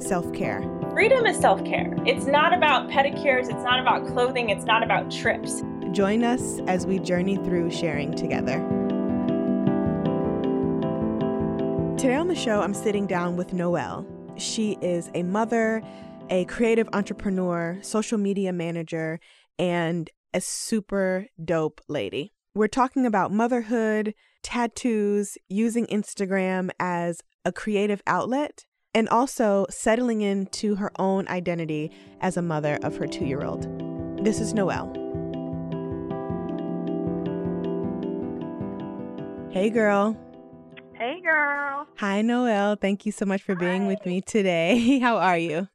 self care. Freedom is self care. It's not about pedicures, it's not about clothing, it's not about trips. Join us as we journey through sharing together. Today on the show, I'm sitting down with Noelle. She is a mother, a creative entrepreneur, social media manager, and a super dope lady. We're talking about motherhood, tattoos, using Instagram as a creative outlet, and also settling into her own identity as a mother of her two year old. This is Noelle. Hey, girl. Hey, girl. Hi, Noelle. Thank you so much for being with me today. How are you?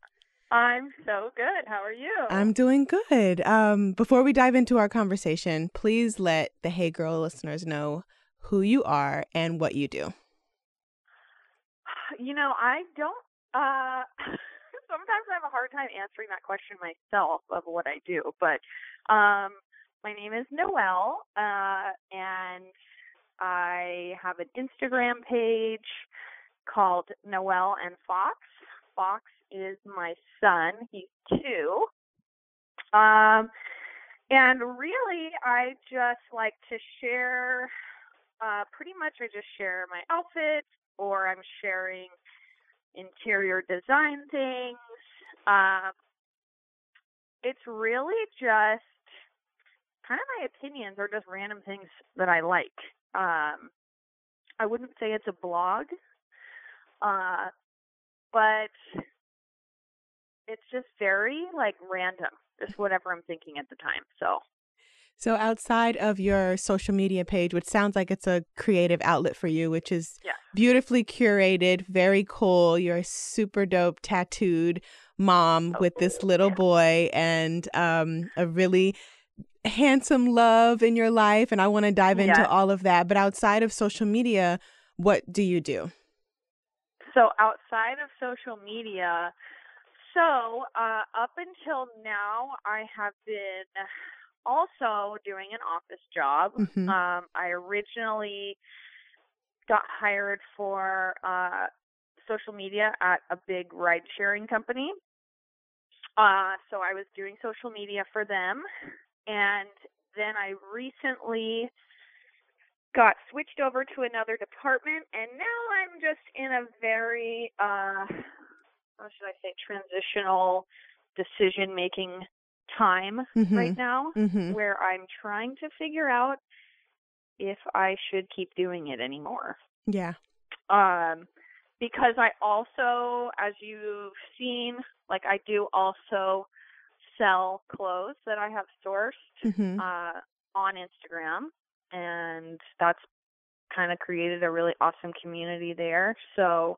I'm so good. How are you? I'm doing good. Um, before we dive into our conversation, please let the Hey Girl listeners know who you are and what you do. You know, I don't. Uh, sometimes I have a hard time answering that question myself of what I do. But um, my name is Noelle, uh, and I have an Instagram page called Noelle and Fox. Fox is my son. He's two. Um, and really, I just like to share. Uh, pretty much, I just share my outfits, or I'm sharing interior design things. Um, it's really just kind of my opinions or just random things that I like. Um, I wouldn't say it's a blog, uh, but it's just very like random, just whatever I'm thinking at the time. So So, outside of your social media page, which sounds like it's a creative outlet for you, which is Yeah. beautifully curated, very cool. You're a super dope tattooed mom Oh, with this little boy and um, a really handsome love in your life. And I want to dive into all of that. But outside of social media, what do you do? So outside of social media, so uh, up until now, I have been also doing an office job. Mhm. Um, I originally got hired for uh, social media at a big ride sharing company. Uh, so I was doing social media for them. And then I recently got switched over to another department and now I'm just in a very uh how should I say transitional decision making time right Mhm. now Mm-hmm. where I'm trying to figure out if I should keep doing it anymore. Yeah. Um because I also as you've seen like I do also sell clothes that I have sourced Mm-hmm. uh, on Instagram, and that's kind of created a really awesome community there. So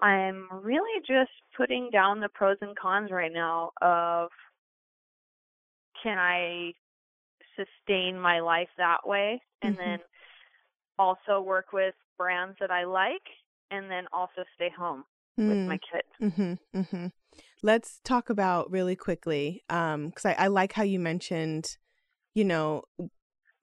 I'm really just putting down the pros and cons right now of can I sustain my life that way and Mhm. then also work with brands that I like and then also stay home with my kids. Mm-hmm, mm-hmm. Let's talk about really quickly, because I, I like how you mentioned, you know,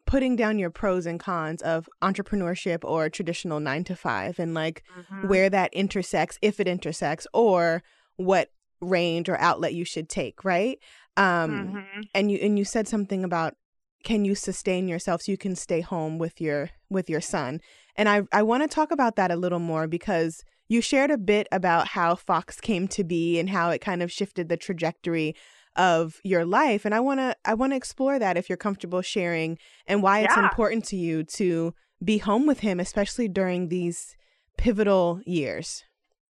putting down your pros and cons of entrepreneurship or traditional nine to five, and like Mhm. where that intersects, if it intersects, or what range or outlet you should take, right? Um, Mhm. and you and you said something about can you sustain yourself so you can stay home with your with your son and i i want to talk about that a little more because you shared a bit about how fox came to be and how it kind of shifted the trajectory of your life and i want to i want to explore that if you're comfortable sharing and why it's important to you to be home with him especially during these pivotal years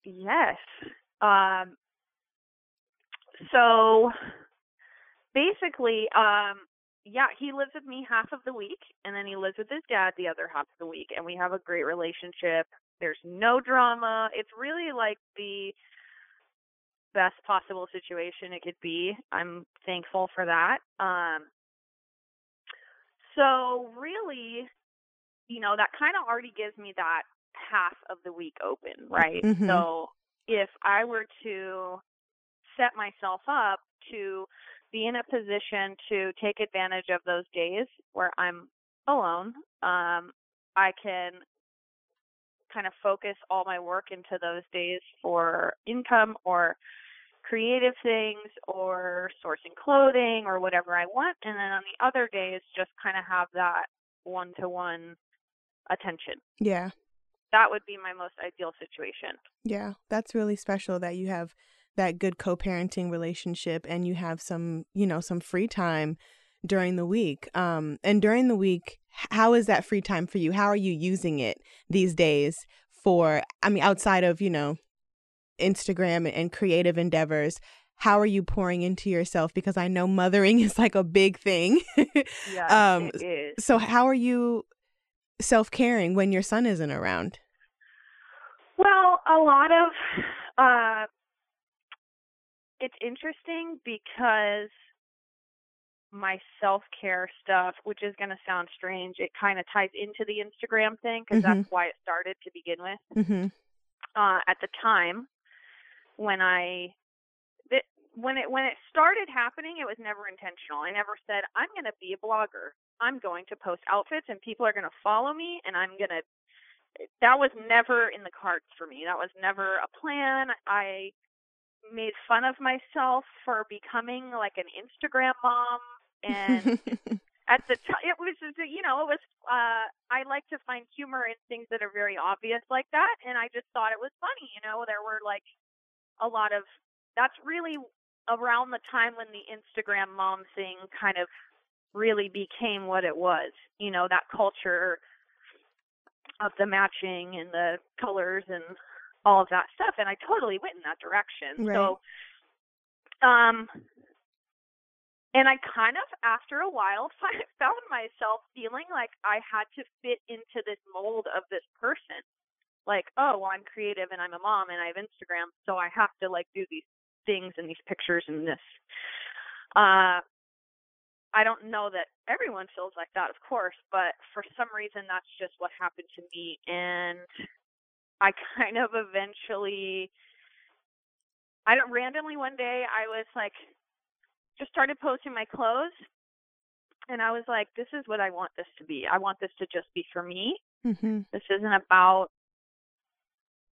Yes. Um, so basically, um, yeah, he lives with me half of the week, and then he lives with his dad the other half of the week, and we have a great relationship. There's no drama. It's really like the best possible situation it could be. I'm thankful for that. Um, so really, you know, that kind of already gives me that half of the week open, right? Mhm. So if I were to set myself up to be in a position to take advantage of those days where I'm alone, um, I can kind of focus all my work into those days for income or creative things or sourcing clothing or whatever I want. And then on the other days, just kind of have that one to one attention. Yeah. That would be my most ideal situation. Yeah. That's really special that you have that good co-parenting relationship and you have some, you know, some free time during the week. Um and during the week, how is that free time for you? How are you using it these days for I mean outside of, you know, Instagram and creative endeavors? How are you pouring into yourself because I know mothering is like a big thing. Yes, Um, it is. so how are you self-caring when your son isn't around? Well, a lot of uh it's interesting because my self-care stuff, which is going to sound strange, it kind of ties into the Instagram thing because Mhm. that's why it started to begin with. Mhm. Uh at the time when I th- when it when it started happening, it was never intentional. I never said I'm going to be a blogger. I'm going to post outfits and people are going to follow me and I'm going to that was never in the cards for me. That was never a plan. I made fun of myself for becoming like an Instagram mom and at the time it was just, you know it was uh i like to find humor in things that are very obvious like that and i just thought it was funny you know? There were like a lot of that's really around the time when the instagram mom thing kind of really became what it was you know that culture of the matching and the colors and all of that stuff and i totally went in that direction Right. so um and I kind of, after a while, found myself feeling like I had to fit into this mold of this person. Like, oh, well, I'm creative and I'm a mom and I have Instagram, so I have to like do these things and these pictures and this. Uh, I don't know that everyone feels like that, of course, but for some reason, that's just what happened to me, and I kind of eventually. I don't randomly one day I was like just started posting my clothes and I was like, this is what I want this to be. I want this to just be for me. Mhm. This isn't about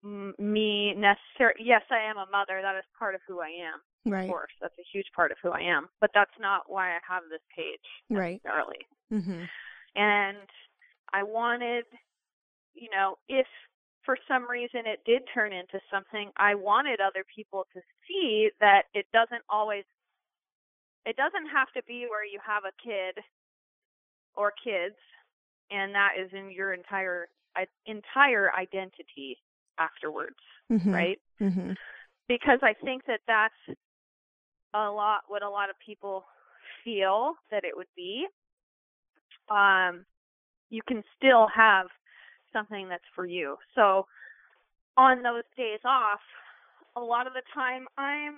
m- me necessarily. Yes, I am a mother. That is part of who I am. Right. Of course, that's a huge part of who I am. But that's not why I have this page Right. necessarily. Mhm. And I wanted, you know, if for some reason it did turn into something, I wanted other people to see that it doesn't always it doesn't have to be where you have a kid or kids and that is in your entire entire identity afterwards, Mhm. right? Mhm. because I think that that's a lot what a lot of people feel that it would be. Um, you can still have something that's for you. So on those days off, a lot of the time I'm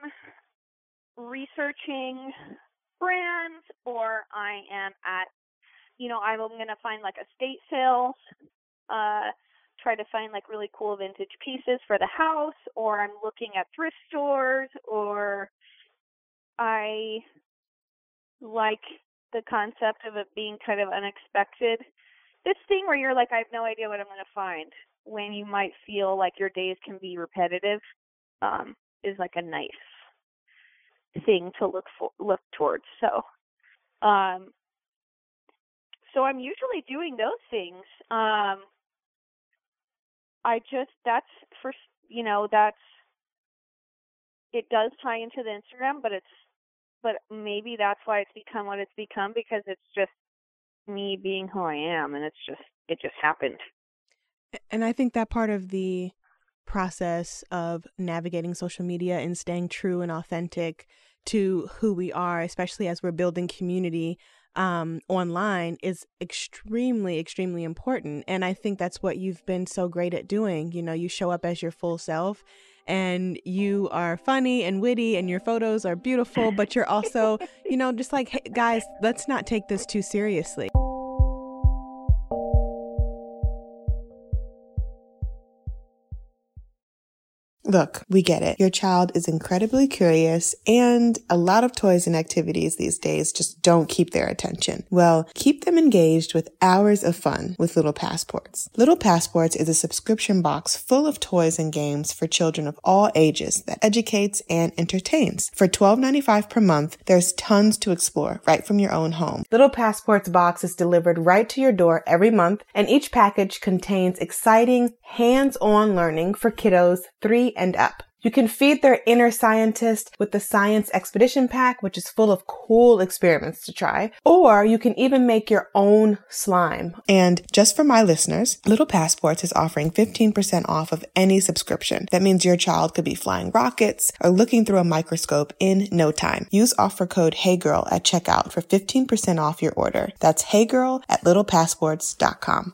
researching brands or I am at you know, I'm gonna find like estate sales, uh try to find like really cool vintage pieces for the house or I'm looking at thrift stores or I like the concept of it being kind of unexpected. This thing where you're like I have no idea what I'm going to find when you might feel like your days can be repetitive um is like a nice thing to look for look towards. So um so I'm usually doing those things. Um I just that's for you know that's it does tie into the Instagram, but it's but maybe that's why it's become what it's become because it's just me being who I am, and it's just it just happened. And I think that part of the process of navigating social media and staying true and authentic to who we are, especially as we're building community um, online, is extremely, extremely important. And I think that's what you've been so great at doing. You know, you show up as your full self and you are funny and witty and your photos are beautiful, but you're also, you know, just like, hey, guys, let's not take this too seriously. Look, we get it. Your child is incredibly curious and a lot of toys and activities these days just don't keep their attention. Well, keep them engaged with hours of fun with Little Passports. Little Passports is a subscription box full of toys and games for children of all ages that educates and entertains. For $12.95 per month, there's tons to explore right from your own home. Little Passports box is delivered right to your door every month and each package contains exciting hands-on learning for kiddos 3 and up. You can feed their inner scientist with the Science Expedition Pack, which is full of cool experiments to try. Or you can even make your own slime. And just for my listeners, Little Passports is offering 15% off of any subscription. That means your child could be flying rockets or looking through a microscope in no time. Use offer code HeyGirl at checkout for 15% off your order. That's HeyGirl at littlepassports.com.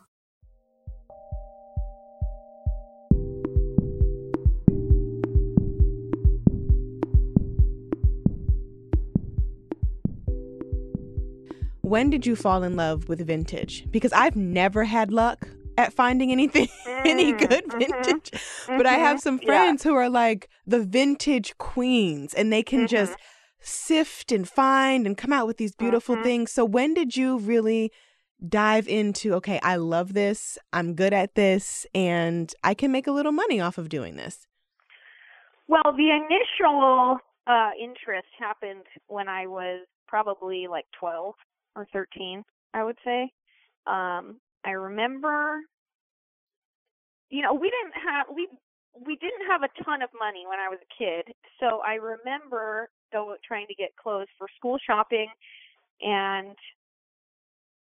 When did you fall in love with vintage? Because I've never had luck at finding anything any Mm, good mhm, vintage. But I have mhm, some yeah. friends who are like the vintage queens and they can just Mhm. sift and find and come out with these beautiful Mhm. things. So when did you really dive into okay, I love this, I'm good at this and I can make a little money off of doing this? Well, the initial uh, interest happened when I was probably like 12 or 13, I would say. Um, I remember, you know, we didn't have we we didn't have a ton of money when I was a kid, so I remember go trying to get clothes for school shopping, and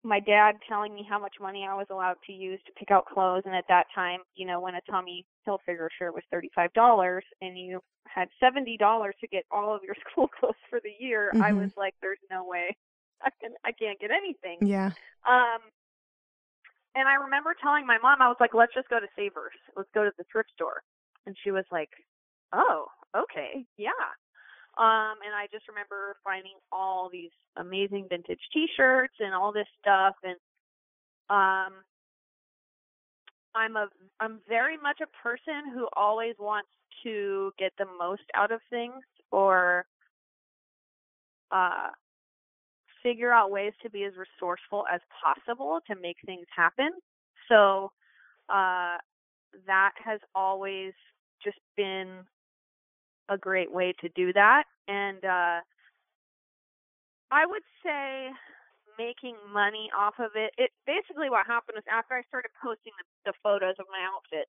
my dad telling me how much money I was allowed to use to pick out clothes. And at that time, you know, when a Tommy Hilfiger shirt was thirty-five dollars, and you had seventy dollars to get all of your school clothes for the year, I Mhm. was like, "There's no way I can I can't get anything." Yeah. Um, and I remember telling my mom, I was like, "Let's just go to Savers. Let's go to the thrift store." And she was like, "Oh, okay, yeah." Um, and I just remember finding all these amazing vintage T-shirts and all this stuff, and um, I'm a I'm very much a person who always wants to get the most out of things or uh figure out ways to be as resourceful as possible to make things happen. So uh that has always just been a great way to do that and uh I would say making money off of it. It basically what happened was after I started posting the, the photos of my outfit,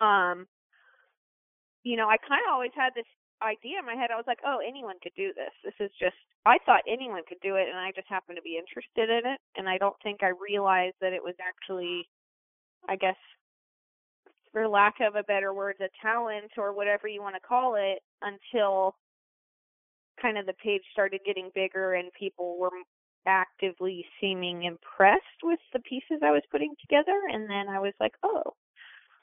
um, you know, I kind of always had this idea in my head. I was like, oh, anyone could do this. This is just. I thought anyone could do it, and I just happened to be interested in it. And I don't think I realized that it was actually, I guess, for lack of a better word, a talent or whatever you want to call it, until kind of the page started getting bigger and people were actively seeming impressed with the pieces I was putting together and then I was like, "Oh,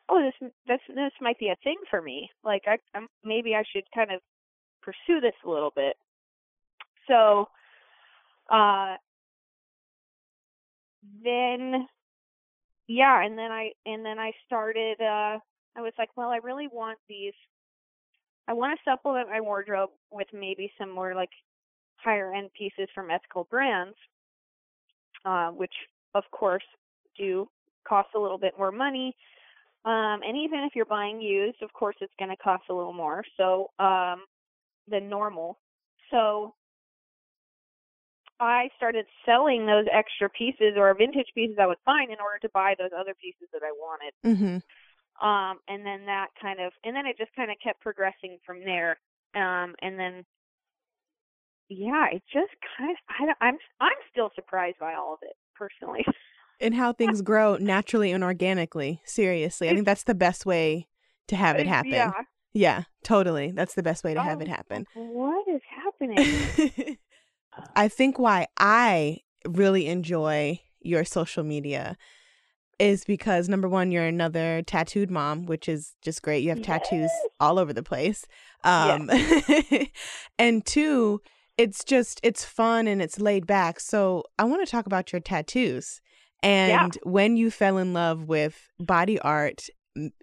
oh this this this might be a thing for me. Like I I'm, maybe I should kind of pursue this a little bit." So, uh then yeah, and then I and then I started uh I was like, "Well, I really want these I want to supplement my wardrobe with maybe some more like higher end pieces from ethical brands, uh, which of course do cost a little bit more money. Um, and even if you're buying used, of course it's going to cost a little more so um, than normal. So I started selling those extra pieces or vintage pieces I would find in order to buy those other pieces that I wanted Mhm. um and then that kind of and then it just kind of kept progressing from there um and then yeah it just kind of I, i'm i'm still surprised by all of it personally And how things grow naturally and organically. Seriously. I think that's the best way to have it happen. yeah Yeah, totally. That's the best way to have it Oh, happen. what is happening I think why I really enjoy your social media is because number one, you're another tattooed mom, which is just great. You have tattoos all over the place. Um, and two, it's just it's fun and it's laid back. So I want to talk about your tattoos and when you fell in love with body art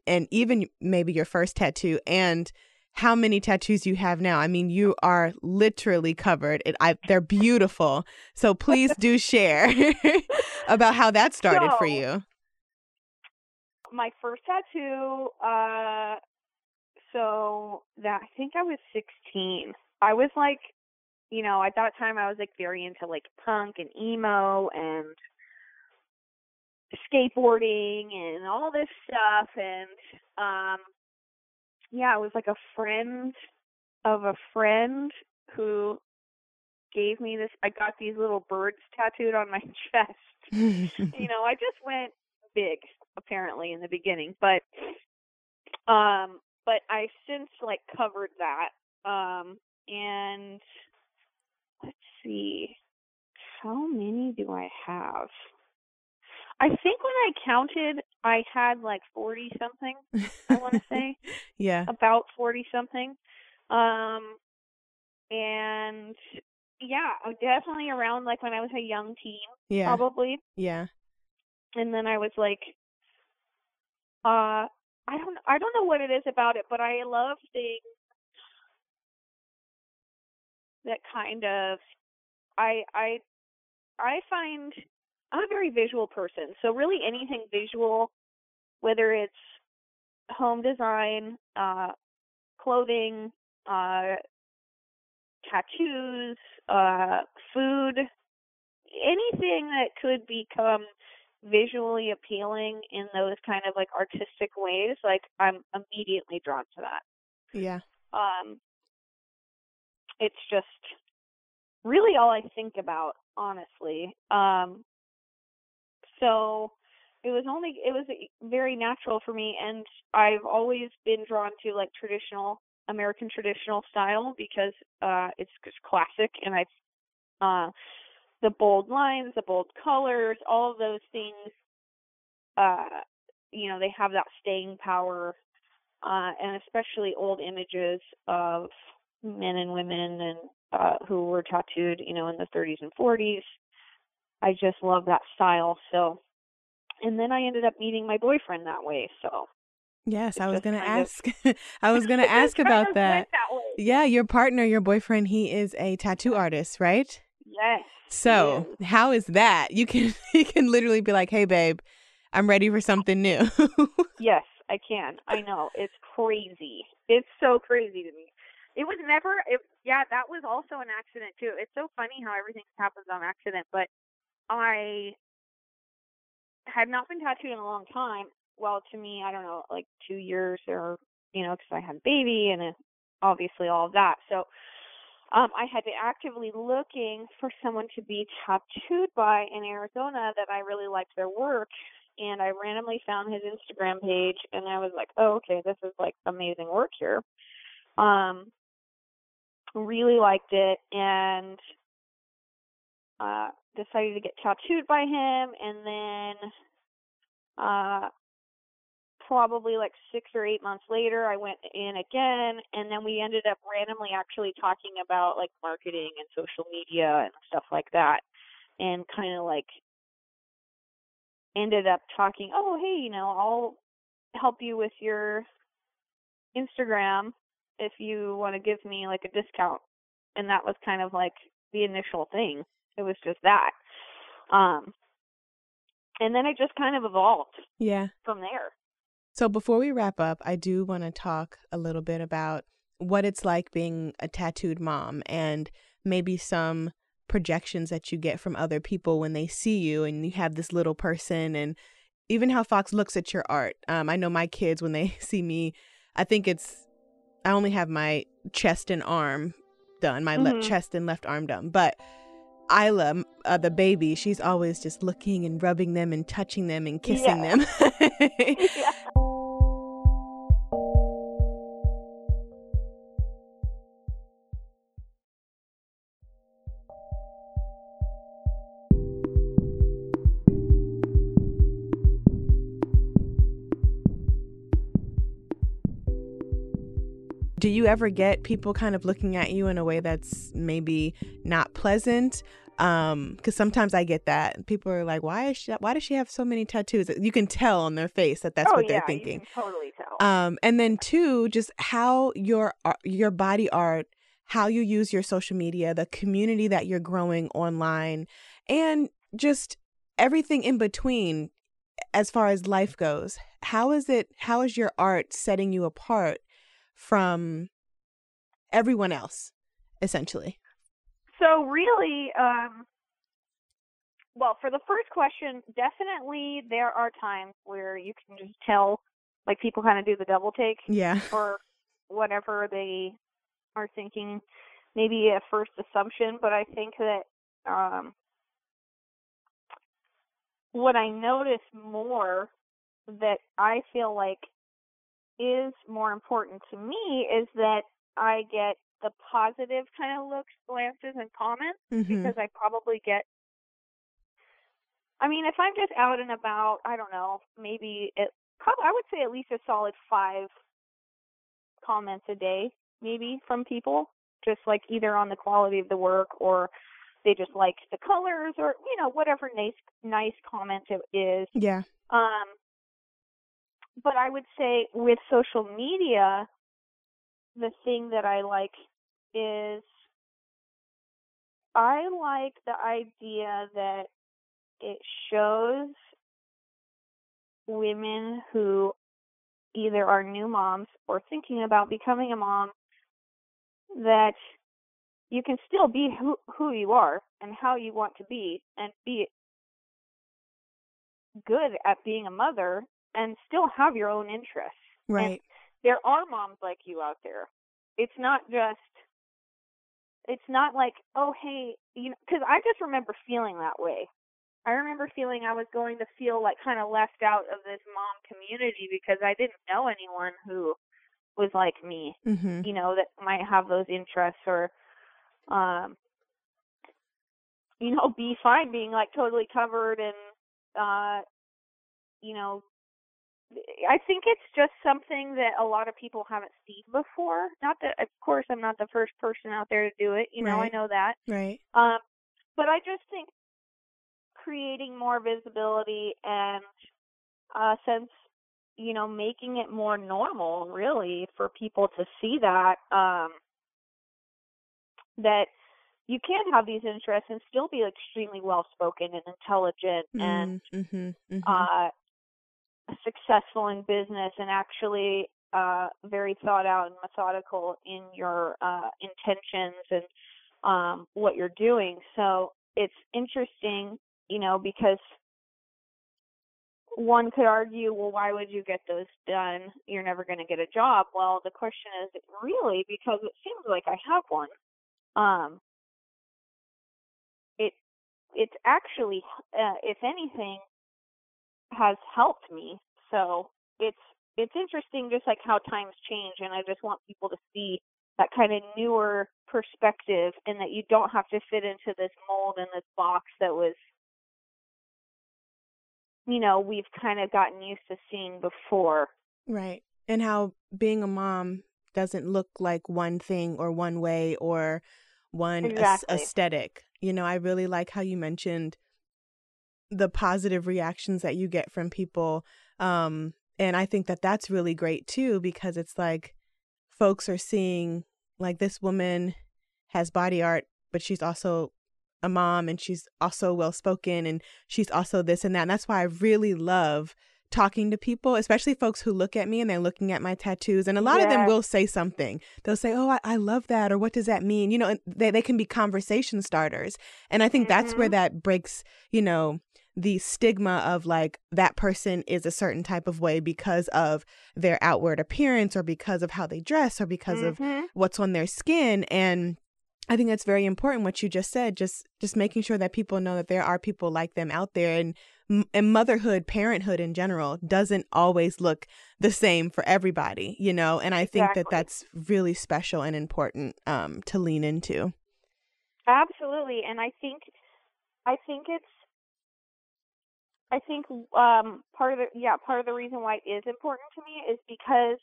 and even maybe your first tattoo and how many tattoos you have now. I mean, you are literally covered. It, I, they're beautiful. So please do share about how that started for you. my first tattoo uh so that i think i was 16 i was like you know at that time i was like very into like punk and emo and skateboarding and all this stuff and um yeah it was like a friend of a friend who gave me this i got these little birds tattooed on my chest you know, I just went big apparently in the beginning, but um but I since like covered that. Um and let's see. How many do I have? I think when I counted I had like 40 something, I want to say yeah. about 40 something. Um and yeah, definitely around like when I was a young teen Yeah. probably Yeah. and then I was like, uh, I don't, I don't know what it is about it, but I love things that kind of, I, I, I find I'm a very visual person, so really anything visual, whether it's home design, uh, clothing, uh, tattoos, uh, food, anything that could become visually appealing in those kind of like artistic ways, like I'm immediately drawn to that. Yeah. Um it's just really all I think about, honestly. Um so it was only it was very natural for me and I've always been drawn to like traditional American traditional style because uh it's just classic and I've uh the bold lines, the bold colors, all of those things uh you know, they have that staying power uh and especially old images of men and women and uh who were tattooed, you know, in the 30s and 40s. I just love that style. So and then I ended up meeting my boyfriend that way. So Yes, I was going to kind of- ask. I was going to ask about that. that. Yeah, your partner, your boyfriend, he is a tattoo artist, right? Yes. So, how is that? You can you can literally be like, "Hey babe, I'm ready for something new." Yes, I can. I know. It's crazy. It's so crazy to me. It was never it yeah, that was also an accident too. It's so funny how everything happens on accident, but I had not been tattooed in a long time. Well, to me, I don't know, like 2 years or you know, cuz I had a baby and then obviously all of that. So um, I had been actively looking for someone to be tattooed by in Arizona that I really liked their work and I randomly found his Instagram page and I was like, "Oh, okay, this is like amazing work here." Um really liked it and uh decided to get tattooed by him and then uh probably like 6 or 8 months later I went in again and then we ended up randomly actually talking about like marketing and social media and stuff like that and kind of like ended up talking, oh, hey, you know, I'll help you with your Instagram if you want to give me like a discount. And that was kind of like the initial thing. It was just that. Um, and then it just kind of evolved yeah. from there. So before we wrap up, I do want to talk a little bit about what it's like being a tattooed mom and maybe some projections that you get from other people when they see you and you have this little person and even how Fox looks at your art. Um, I know my kids when they see me, I think it's I only have my chest and arm done, my left Mhm. chest and left arm done, but Isla, uh, the baby, she's always just looking and rubbing them and touching them and kissing Yeah. them. yeah. You ever get people kind of looking at you in a way that's maybe not pleasant? Um, because sometimes I get that people are like, "Why is she? Why does she have so many tattoos?" You can tell on their face that that's oh, what they're thinking. Totally tell. Um, and then two, just how your your body art, how you use your social media, the community that you're growing online, and just everything in between as far as life goes. How is it how is your art setting you apart from everyone else essentially? So really, um, well, for the first question, definitely there are times where you can just tell, like people kind of do the double take Yeah. Or whatever they are thinking, maybe a first assumption. But I think that um, what I notice more that I feel like is more important to me is that I get the positive kind of looks, glances, and comments Mhm. because I probably get. I mean, if I'm just out and about, I don't know, maybe it. Probably, I would say at least a solid five comments a day, maybe from people, just like either on the quality of the work or they just like the colors or you know whatever nice nice comment it is. Yeah. Um, but I would say with social media, the thing that I like is I like the idea that it shows women who either are new moms or thinking about becoming a mom that you can still be who who you are and how you want to be and be good at being a mother and still have your own interests. Right. There are moms like you out there. It's not just it's not like, "Oh, hey, you know, cuz I just remember feeling that way. I remember feeling I was going to feel like kind of left out of this mom community because I didn't know anyone who was like me, Mhm. you know, that might have those interests or um you know, be fine being like totally covered and uh you know I think it's just something that a lot of people haven't seen before. Not that of course I'm not the first person out there to do it, you know, Right. I know that. Right. Um but I just think creating more visibility and a sense you know, making it more normal really for people to see that um that you can have these interests and still be extremely well spoken and intelligent and Mm, mhm. Mhm. uh successful in business and actually uh very thought out and methodical in your uh intentions and um what you're doing. So it's interesting you know because one could argue well why would you get those done? You're never going to get a job. Well the question is really because it seems like i have one. Um it it's actually uh, if anything has helped me. So it's it's interesting just like how times change and I just want people to see that kind of newer perspective and that you don't have to fit into this mold and this box that was you know, we've kind of gotten used to seeing before. Right. And how being a mom doesn't look like one thing or one way or one Exactly. aesthetic. You know, I really like how you mentioned the positive reactions that you get from people. Um, and I think that that's really great too, because it's like folks are seeing like this woman has body art, but she's also a mom and she's also well spoken and she's also this and that. And that's why I really love talking to people, especially folks who look at me and they're looking at my tattoos. And a lot of them will say something. They'll say, Oh, I, I love that. Or what does that mean? You know, and they, they can be conversation starters. And I think that's where Mhm. that breaks, you know, the stigma of like that person is a certain type of way because of their outward appearance or because of how they dress or because of Mhm. what's on their skin. And I think that's very important what you just said just just making sure that people know that there are people like them out there. And and motherhood parenthood in general doesn't always look the same for everybody you know? And I think that that's really special and important um to lean into. Absolutely, and I think I think it's I think um part of the yeah, part of the reason why it is important to me is because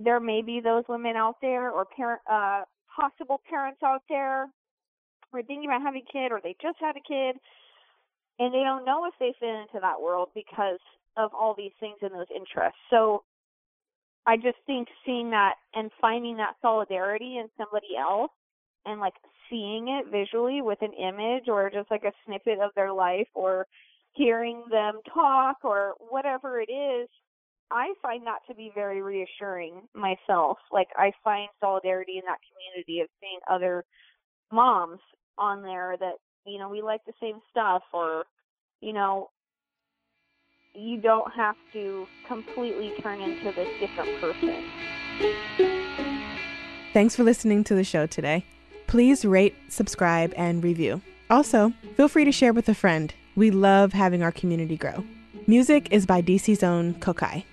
there may be those women out there or parent uh possible parents out there or thinking about having a kid or they just had a kid and they don't know if they fit into that world because of all these things and those interests. So I just think seeing that and finding that solidarity in somebody else and like seeing it visually with an image or just like a snippet of their life or hearing them talk or whatever it is, I find that to be very reassuring myself. Like I find solidarity in that community of seeing other moms on there that, you know, we like the same stuff or, you know, you don't have to completely turn into this different person. Thanks for listening to the show today. Please rate, subscribe, and review. Also, feel free to share with a friend. We love having our community grow. Music is by DC's own Kokayi.